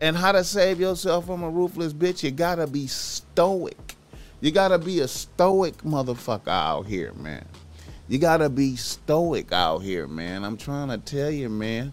And how to save yourself from a ruthless bitch, you gotta be stoic. You gotta be a stoic motherfucker out here, man. You gotta be stoic out here, man. I'm trying to tell you, man.